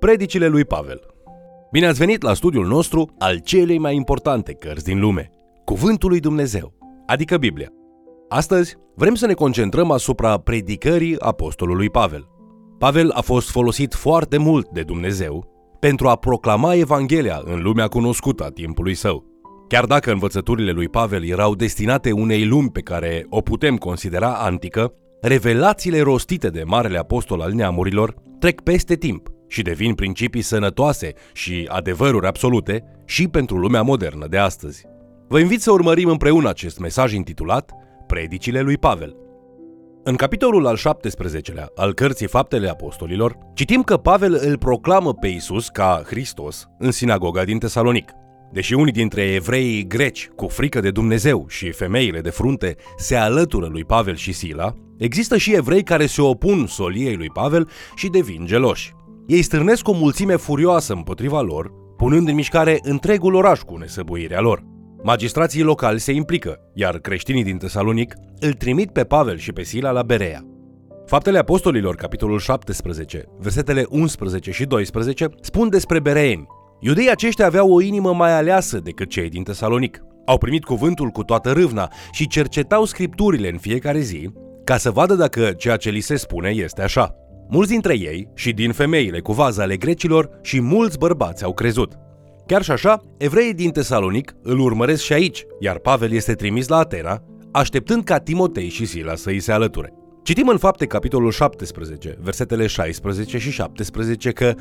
Predicile lui Pavel. Bine ați venit la studiul nostru al celei mai importante cărți din lume, Cuvântul lui Dumnezeu, adică Biblia. Astăzi vrem să ne concentrăm asupra predicării apostolului Pavel. Pavel a fost folosit foarte mult de Dumnezeu pentru a proclama Evanghelia în lumea cunoscută a timpului său. Chiar dacă învățăturile lui Pavel erau destinate unei lumi pe care o putem considera antică, revelațiile rostite de Marele Apostol al Neamurilor trec peste timp și devin principii sănătoase și adevăruri absolute și pentru lumea modernă de astăzi. Vă invit să urmărim împreună acest mesaj intitulat Predicile lui Pavel. În capitolul al 17-lea al cărții Faptele Apostolilor, citim că Pavel îl proclamă pe Isus ca Hristos în sinagoga din Tesalonic. Deși unii dintre evreii greci, cu frică de Dumnezeu și femeile de frunte, se alătură lui Pavel și Sila, există și evrei care se opun soliei lui Pavel și devin geloși. Ei strânesc o mulțime furioasă împotriva lor, punând în mișcare întregul oraș cu nesăbuirea lor. Magistrații locali se implică, iar creștinii din Tesalonic îl trimit pe Pavel și pe Sila la Berea. Faptele Apostolilor, capitolul 17, versetele 11 și 12, spun despre bereeni. Iudeii aceștia aveau o inimă mai aleasă decât cei din Tesalonic. Au primit cuvântul cu toată râvna și cercetau scripturile în fiecare zi ca să vadă dacă ceea ce li se spune este așa. Mulți dintre ei și din femeile cu vază ale grecilor și mulți bărbați au crezut. Chiar și așa, evreii din Tesalonic îl urmăresc și aici, iar Pavel este trimis la Atena, așteptând ca Timotei și Sila să îi se alăture. Citim în fapte capitolul 17, versetele 16 și 17 că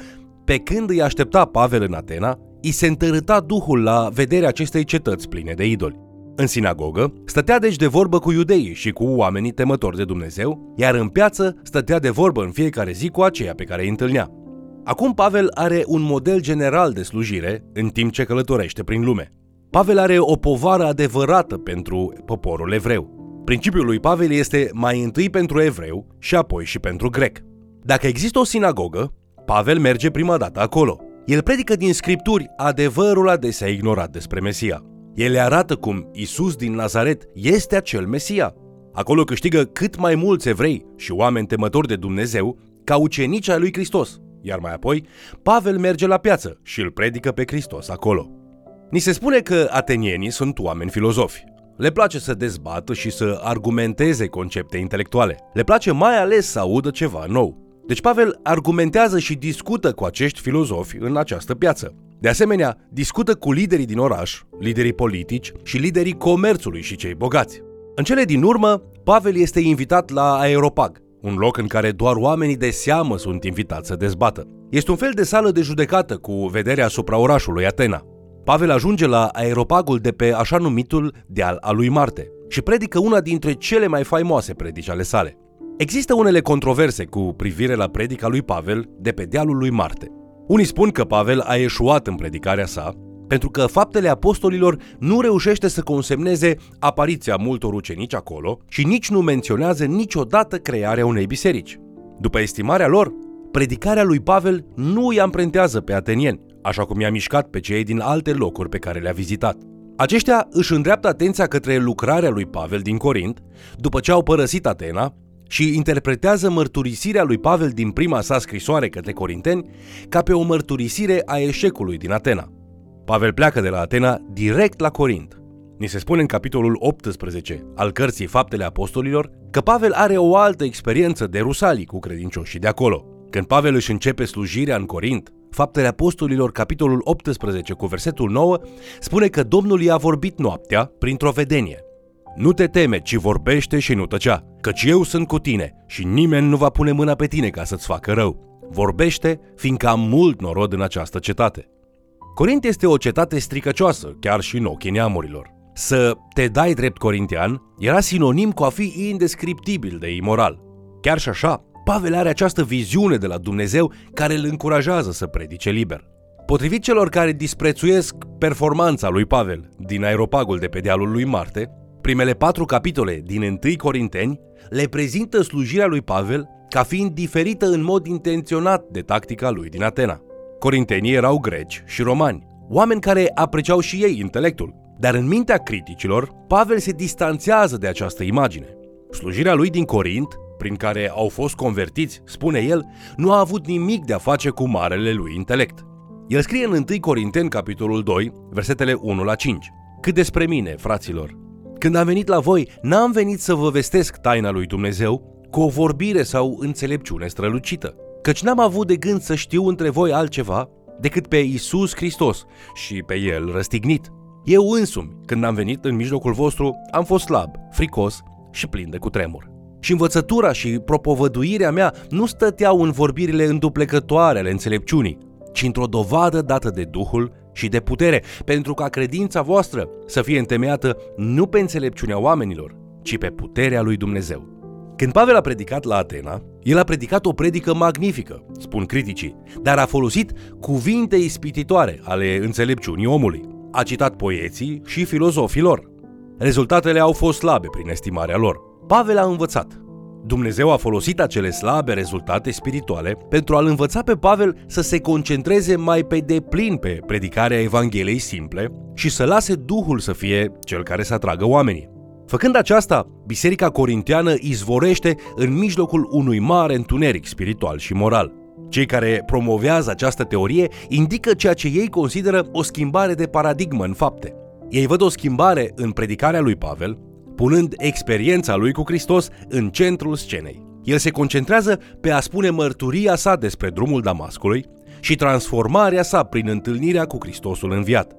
pe când îi aștepta Pavel în Atena, îi se întărâta duhul la vederea acestei cetăți pline de idoli. În sinagogă, stătea deci de vorbă cu iudeii și cu oamenii temători de Dumnezeu, iar în piață stătea de vorbă în fiecare zi cu aceia pe care îi întâlnea. Acum Pavel are un model general de slujire în timp ce călătorește prin lume. Pavel are o povară adevărată pentru poporul evreu. Principiul lui Pavel este mai întâi pentru evreu și apoi și pentru grec. Dacă există o sinagogă, Pavel merge prima dată acolo. El predică din scripturi adevărul adesea ignorat despre Mesia. El le arată cum Isus din Nazaret este acel Mesia. Acolo câștigă cât mai mulți evrei și oameni temători de Dumnezeu ca ucenici ai lui Hristos. Iar mai apoi, Pavel merge la piață și îl predică pe Hristos acolo. Ni se spune că atenienii sunt oameni filozofi. Le place să dezbată și să argumenteze concepte intelectuale. Le place mai ales să audă ceva nou. Deci Pavel argumentează și discută cu acești filozofi în această piață. De asemenea, discută cu liderii din oraș, liderii politici și liderii comerțului și cei bogați. În cele din urmă, Pavel este invitat la Aeropag, un loc în care doar oamenii de seamă sunt invitați să dezbată. Este un fel de sală de judecată cu vedere asupra orașului Atena. Pavel ajunge la aeropagul de pe așa numitul deal al lui Marte și predică una dintre cele mai faimoase predici ale sale. Există unele controverse cu privire la predica lui Pavel de pe dealul lui Marte. Unii spun că Pavel a eșuat în predicarea sa pentru că faptele apostolilor nu reușește să consemneze apariția multor ucenici acolo și nici nu menționează niciodată crearea unei biserici. După estimarea lor, predicarea lui Pavel nu îi amprentează pe atenieni, așa cum i-a mișcat pe cei din alte locuri pe care le-a vizitat. Aceștia își îndreaptă atenția către lucrarea lui Pavel din Corint, după ce au părăsit Atena și interpretează mărturisirea lui Pavel din prima sa scrisoare către corinteni ca pe o mărturisire a eșecului din Atena. Pavel pleacă de la Atena direct la Corint. Ni se spune în capitolul 18 al cărții Faptele Apostolilor că Pavel are o altă experiență de rusalii cu credincioșii de acolo. Când Pavel își începe slujirea în Corint, Faptele Apostolilor, capitolul 18 cu versetul 9, spune că Domnul i-a vorbit noaptea printr-o vedenie. Nu te teme, ci vorbește și nu tăcea, căci eu sunt cu tine și nimeni nu va pune mâna pe tine ca să-ți facă rău. Vorbește, fiindcă am mult norod în această cetate. Corint este o cetate stricăcioasă, chiar și în ochii neamurilor. Să te dai drept corintian era sinonim cu a fi indescriptibil de imoral. Chiar și așa, Pavel are această viziune de la Dumnezeu care îl încurajează să predice liber. Potrivit celor care disprețuiesc performanța lui Pavel din aeropagul de pe dealul lui Marte, primele patru capitole din 1 Corinteni le prezintă slujirea lui Pavel ca fiind diferită în mod intenționat de tactica lui din Atena. Corintenii erau greci și romani, oameni care apreciau și ei intelectul. Dar în mintea criticilor, Pavel se distanțează de această imagine. Slujirea lui din Corint prin care au fost convertiți, spune el, nu a avut nimic de a face cu marele lui intelect. El scrie în 1 Corinteni, capitolul 2, versetele 1 la 5. Cât despre mine, fraților, când am venit la voi, n-am venit să vă vestesc taina lui Dumnezeu cu o vorbire sau înțelepciune strălucită, căci n-am avut de gând să știu între voi altceva decât pe Isus Hristos și pe El răstignit. Eu însumi, când am venit în mijlocul vostru, am fost slab, fricos și plin de cutremur. Și învățătura și propovăduirea mea nu stăteau în vorbirile înduplecătoare ale înțelepciunii, ci într-o dovadă dată de Duhul și de putere, pentru ca credința voastră să fie întemeiată nu pe înțelepciunea oamenilor, ci pe puterea lui Dumnezeu. Când Pavel a predicat la Atena, el a predicat o predică magnifică, spun criticii, dar a folosit cuvinte ispititoare ale înțelepciunii omului. A citat poeții și filozofii lor. Rezultatele au fost slabe prin estimarea lor. Pavel a învățat. Dumnezeu a folosit acele slabe rezultate spirituale pentru a-l învăța pe Pavel să se concentreze mai pe deplin pe predicarea Evangheliei simple și să lase Duhul să fie cel care să atragă oamenii. Făcând aceasta, Biserica Corinteană izvorește în mijlocul unui mare întuneric spiritual și moral. Cei care promovează această teorie indică ceea ce ei consideră o schimbare de paradigmă în fapte. Ei văd o schimbare în predicarea lui Pavel, punând experiența lui cu Hristos în centrul scenei. El se concentrează pe a spune mărturia sa despre drumul Damascului și transformarea sa prin întâlnirea cu Hristosul înviat.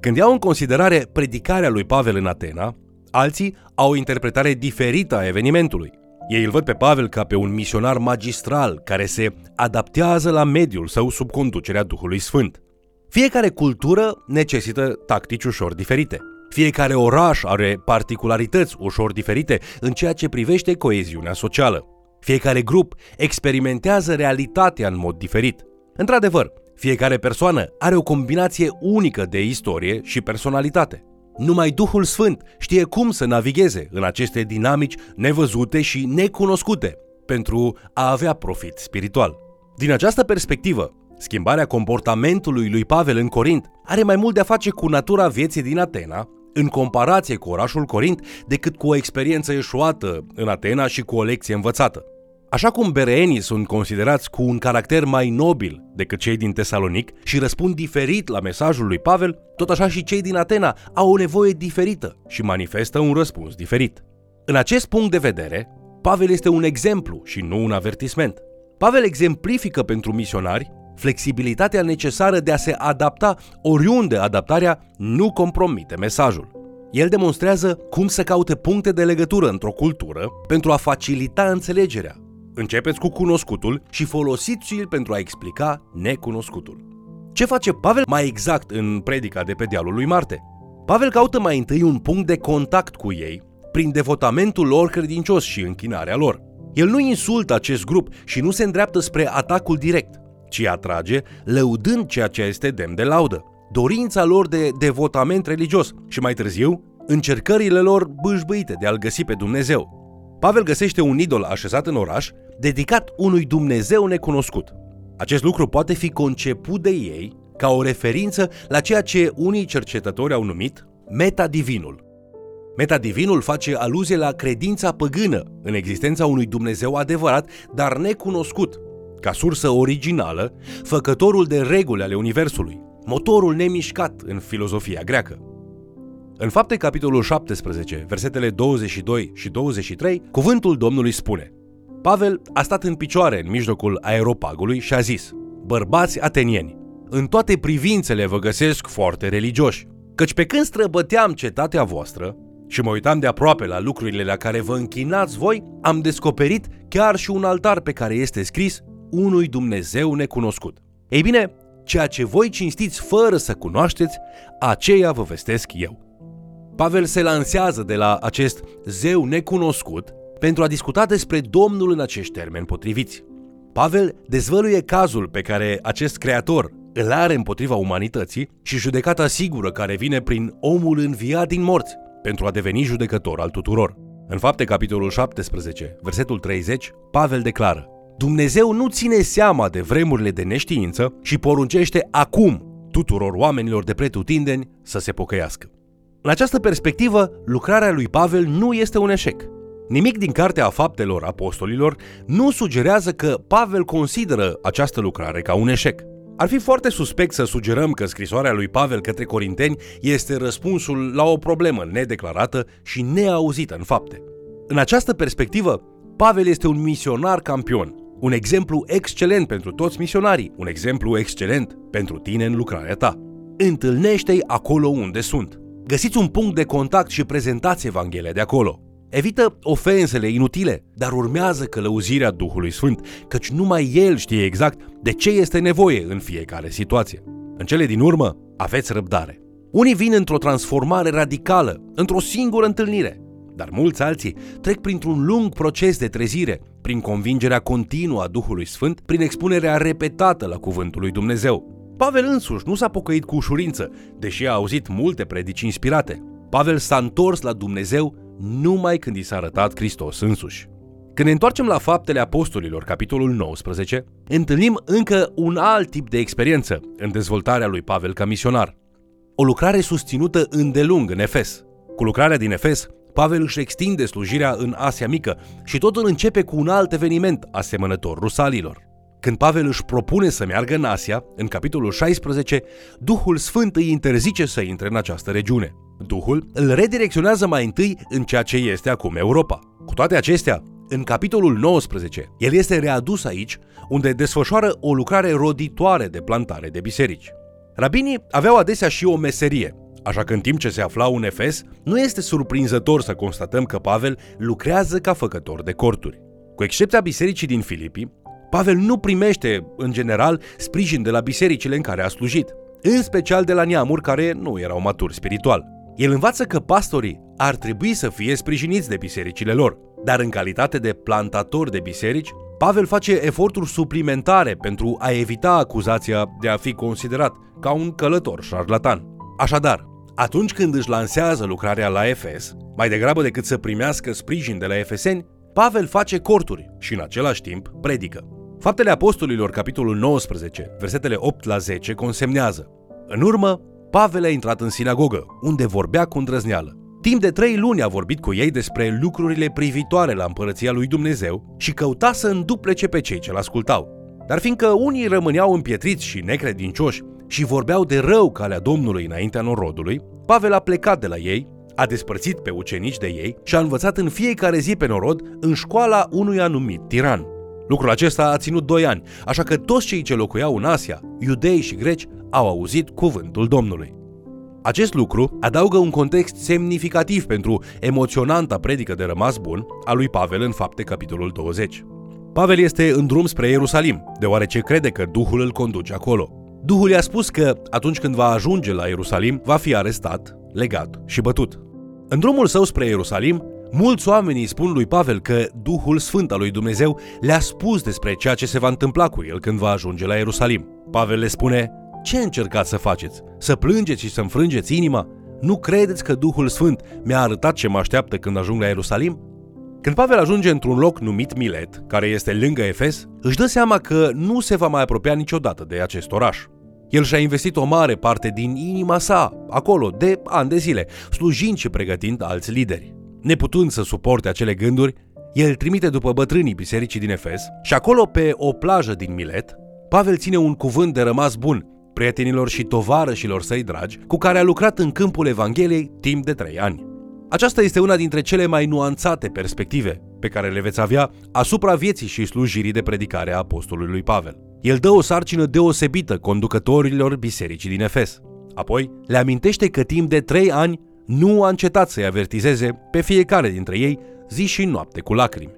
Când iau în considerare predicarea lui Pavel în Atena, alții au o interpretare diferită a evenimentului. Ei îl văd pe Pavel ca pe un misionar magistral care se adaptează la mediul său sub conducerea Duhului Sfânt. Fiecare cultură necesită tactici ușor diferite. Fiecare oraș are particularități ușor diferite în ceea ce privește coeziunea socială. Fiecare grup experimentează realitatea în mod diferit. Într-adevăr, fiecare persoană are o combinație unică de istorie și personalitate. Numai Duhul Sfânt știe cum să navigheze în aceste dinamici nevăzute și necunoscute pentru a avea profit spiritual. Din această perspectivă, schimbarea comportamentului lui Pavel în Corint are mai mult de a face cu natura vieții din Atena în comparație cu orașul Corint decât cu o experiență eșuată în Atena și cu o lecție învățată. Așa cum bereenii sunt considerați cu un caracter mai nobil decât cei din Tesalonic și răspund diferit la mesajul lui Pavel, tot așa și cei din Atena au o nevoie diferită și manifestă un răspuns diferit. În acest punct de vedere, Pavel este un exemplu și nu un avertisment. Pavel exemplifică pentru misionari flexibilitatea necesară de a se adapta oriunde adaptarea nu compromite mesajul. El demonstrează cum să caute puncte de legătură într-o cultură pentru a facilita înțelegerea. Începeți cu cunoscutul și folosiți-l pentru a explica necunoscutul. Ce face Pavel mai exact în predica de pe dealul lui Marte? Pavel caută mai întâi un punct de contact cu ei prin devotamentul lor credincios și închinarea lor. El nu insultă acest grup și nu se îndreaptă spre atacul direct ci atrage lăudând ceea ce este demn de laudă, dorința lor de devotament religios și mai târziu încercările lor bâșbâite de a-L găsi pe Dumnezeu. Pavel găsește un idol așezat în oraș, dedicat unui Dumnezeu necunoscut. Acest lucru poate fi conceput de ei ca o referință la ceea ce unii cercetători au numit metadivinul. Metadivinul face aluzie la credința păgână în existența unui Dumnezeu adevărat, dar necunoscut, ca sursă originală, făcătorul de reguli ale Universului, motorul nemișcat în filozofia greacă. În fapte capitolul 17, versetele 22 și 23, cuvântul Domnului spune Pavel a stat în picioare în mijlocul aeropagului și a zis Bărbați atenieni, în toate privințele vă găsesc foarte religioși, căci pe când străbăteam cetatea voastră și mă uitam de aproape la lucrurile la care vă închinați voi, am descoperit chiar și un altar pe care este scris unui Dumnezeu necunoscut. Ei bine, ceea ce voi cinstiți fără să cunoașteți, aceea vă vestesc eu. Pavel se lansează de la acest zeu necunoscut pentru a discuta despre Domnul în acești termeni potriviți. Pavel dezvăluie cazul pe care acest creator îl are împotriva umanității și judecata sigură care vine prin omul înviat din morți pentru a deveni judecător al tuturor. În fapte capitolul 17, versetul 30, Pavel declară Dumnezeu nu ține seama de vremurile de neștiință și poruncește acum tuturor oamenilor de pretutindeni să se pocăiască. În această perspectivă, lucrarea lui Pavel nu este un eșec. Nimic din cartea faptelor apostolilor nu sugerează că Pavel consideră această lucrare ca un eșec. Ar fi foarte suspect să sugerăm că scrisoarea lui Pavel către Corinteni este răspunsul la o problemă nedeclarată și neauzită în fapte. În această perspectivă, Pavel este un misionar campion, un exemplu excelent pentru toți misionarii, un exemplu excelent pentru tine în lucrarea ta. Întâlnește-i acolo unde sunt. Găsiți un punct de contact și prezentați Evanghelia de acolo. Evită ofensele inutile, dar urmează călăuzirea Duhului Sfânt, căci numai El știe exact de ce este nevoie în fiecare situație. În cele din urmă, aveți răbdare. Unii vin într-o transformare radicală, într-o singură întâlnire, dar mulți alții trec printr-un lung proces de trezire, prin convingerea continuă a Duhului Sfânt, prin expunerea repetată la Cuvântul lui Dumnezeu. Pavel însuși nu s-a pocăit cu ușurință, deși a auzit multe predici inspirate. Pavel s-a întors la Dumnezeu numai când i s-a arătat Hristos însuși. Când ne întoarcem la faptele apostolilor, capitolul 19, întâlnim încă un alt tip de experiență în dezvoltarea lui Pavel ca misionar. O lucrare susținută îndelung în Efes. Cu lucrarea din Efes, Pavel își extinde slujirea în Asia Mică și totul începe cu un alt eveniment asemănător rusalilor. Când Pavel își propune să meargă în Asia, în capitolul 16, Duhul Sfânt îi interzice să intre în această regiune. Duhul îl redirecționează mai întâi în ceea ce este acum Europa. Cu toate acestea, în capitolul 19, el este readus aici, unde desfășoară o lucrare roditoare de plantare de biserici. Rabinii aveau adesea și o meserie, așa că în timp ce se aflau în Efes, nu este surprinzător să constatăm că Pavel lucrează ca făcător de corturi. Cu excepția bisericii din Filipii, Pavel nu primește, în general, sprijin de la bisericile în care a slujit, în special de la neamuri care nu erau maturi spiritual. El învață că pastorii ar trebui să fie sprijiniți de bisericile lor, dar în calitate de plantator de biserici, Pavel face eforturi suplimentare pentru a evita acuzația de a fi considerat ca un călător șarlatan. Așadar, atunci când își lansează lucrarea la Efes, mai degrabă decât să primească sprijin de la efeseni, Pavel face corturi și în același timp predică. Faptele Apostolilor, capitolul 19, versetele 8 la 10, consemnează În urmă, Pavel a intrat în sinagogă, unde vorbea cu îndrăzneală. Timp de trei luni a vorbit cu ei despre lucrurile privitoare la împărăția lui Dumnezeu și căuta să înduplece pe cei ce-l ascultau. Dar fiindcă unii rămâneau împietriți și necredincioși și vorbeau de rău calea Domnului înaintea norodului, Pavel a plecat de la ei, a despărțit pe ucenici de ei și a învățat în fiecare zi pe norod în școala unui anumit tiran. Lucrul acesta a ținut doi ani, așa că toți cei ce locuiau în Asia, iudei și greci, au auzit cuvântul Domnului. Acest lucru adaugă un context semnificativ pentru emoționanta predică de rămas bun a lui Pavel în fapte capitolul 20. Pavel este în drum spre Ierusalim, deoarece crede că Duhul îl conduce acolo. Duhul i-a spus că atunci când va ajunge la Ierusalim, va fi arestat, legat și bătut. În drumul său spre Ierusalim, Mulți oameni îi spun lui Pavel că Duhul Sfânt al lui Dumnezeu le-a spus despre ceea ce se va întâmpla cu el când va ajunge la Ierusalim. Pavel le spune, ce încercați să faceți? Să plângeți și să înfrângeți inima? Nu credeți că Duhul Sfânt mi-a arătat ce mă așteaptă când ajung la Ierusalim? Când Pavel ajunge într-un loc numit Milet, care este lângă Efes, își dă seama că nu se va mai apropia niciodată de acest oraș. El și-a investit o mare parte din inima sa acolo, de ani de zile, slujind și pregătind alți lideri. Neputând să suporte acele gânduri, el trimite după bătrânii bisericii din Efes și acolo, pe o plajă din Milet, Pavel ține un cuvânt de rămas bun prietenilor și tovarășilor săi dragi cu care a lucrat în câmpul Evangheliei timp de trei ani. Aceasta este una dintre cele mai nuanțate perspective pe care le veți avea asupra vieții și slujirii de predicare a apostolului lui Pavel. El dă o sarcină deosebită conducătorilor bisericii din Efes. Apoi le amintește că timp de trei ani nu a încetat să-i avertizeze pe fiecare dintre ei zi și noapte cu lacrimi.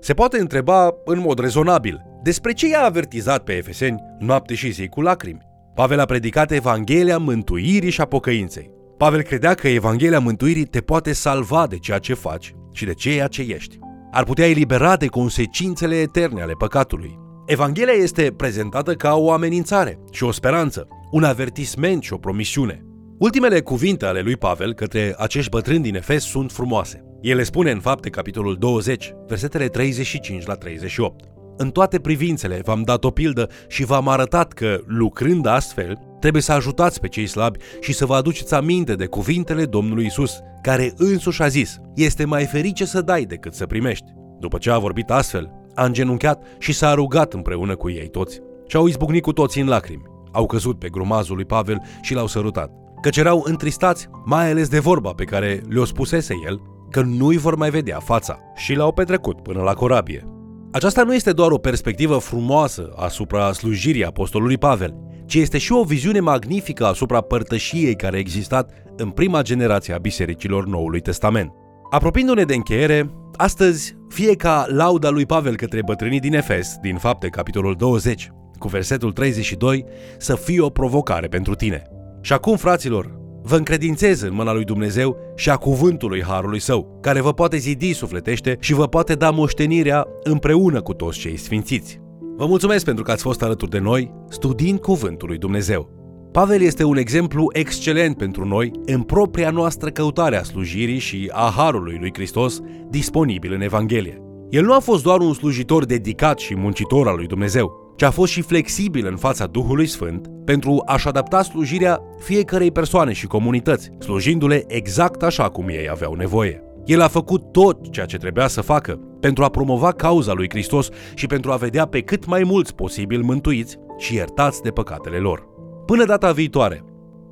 Se poate întreba în mod rezonabil despre ce i-a avertizat pe efeseni noapte și zi cu lacrimi. Pavel a predicat Evanghelia mântuirii și a pocăinței. Pavel credea că Evanghelia mântuirii te poate salva de ceea ce faci și de ceea ce ești. Ar putea elibera de consecințele eterne ale păcatului. Evanghelia este prezentată ca o amenințare și o speranță, un avertisment și o promisiune. Ultimele cuvinte ale lui Pavel către acești bătrâni din Efes sunt frumoase. El le spune în fapte capitolul 20, versetele 35 la 38. În toate privințele v-am dat o pildă și v-am arătat că, lucrând astfel, Trebuie să ajutați pe cei slabi și să vă aduceți aminte de cuvintele Domnului Isus, care însuși a zis, este mai ferice să dai decât să primești. După ce a vorbit astfel, a îngenunchiat și s-a rugat împreună cu ei toți. Și au izbucnit cu toții în lacrimi. Au căzut pe grumazul lui Pavel și l-au sărutat. Căci erau întristați, mai ales de vorba pe care le-o spusese el, că nu-i vor mai vedea fața. Și l-au petrecut până la corabie. Aceasta nu este doar o perspectivă frumoasă asupra slujirii apostolului Pavel, ci este și o viziune magnifică asupra părtășiei care a existat în prima generație a bisericilor Noului Testament. Apropiindu-ne de încheiere, astăzi, fie ca lauda lui Pavel către bătrânii din Efes, din fapte capitolul 20, cu versetul 32, să fie o provocare pentru tine. Și acum, fraților, vă încredințez în mâna lui Dumnezeu și a cuvântului Harului Său, care vă poate zidi sufletește și vă poate da moștenirea împreună cu toți cei sfințiți. Vă mulțumesc pentru că ați fost alături de noi, studiind cuvântul lui Dumnezeu. Pavel este un exemplu excelent pentru noi în propria noastră căutare a slujirii și a harului lui Hristos disponibil în Evanghelie. El nu a fost doar un slujitor dedicat și muncitor al lui Dumnezeu, ci a fost și flexibil în fața Duhului Sfânt pentru a-și adapta slujirea fiecarei persoane și comunități, slujindu-le exact așa cum ei aveau nevoie. El a făcut tot ceea ce trebuia să facă pentru a promova cauza lui Hristos și pentru a vedea pe cât mai mulți posibil mântuiți și iertați de păcatele lor. Până data viitoare,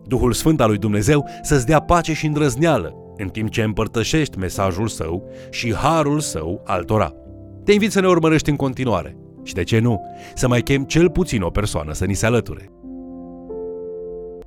Duhul Sfânt al lui Dumnezeu să-ți dea pace și îndrăzneală în timp ce împărtășești mesajul său și harul său altora. Te invit să ne urmărești în continuare și, de ce nu, să mai chem cel puțin o persoană să ni se alăture.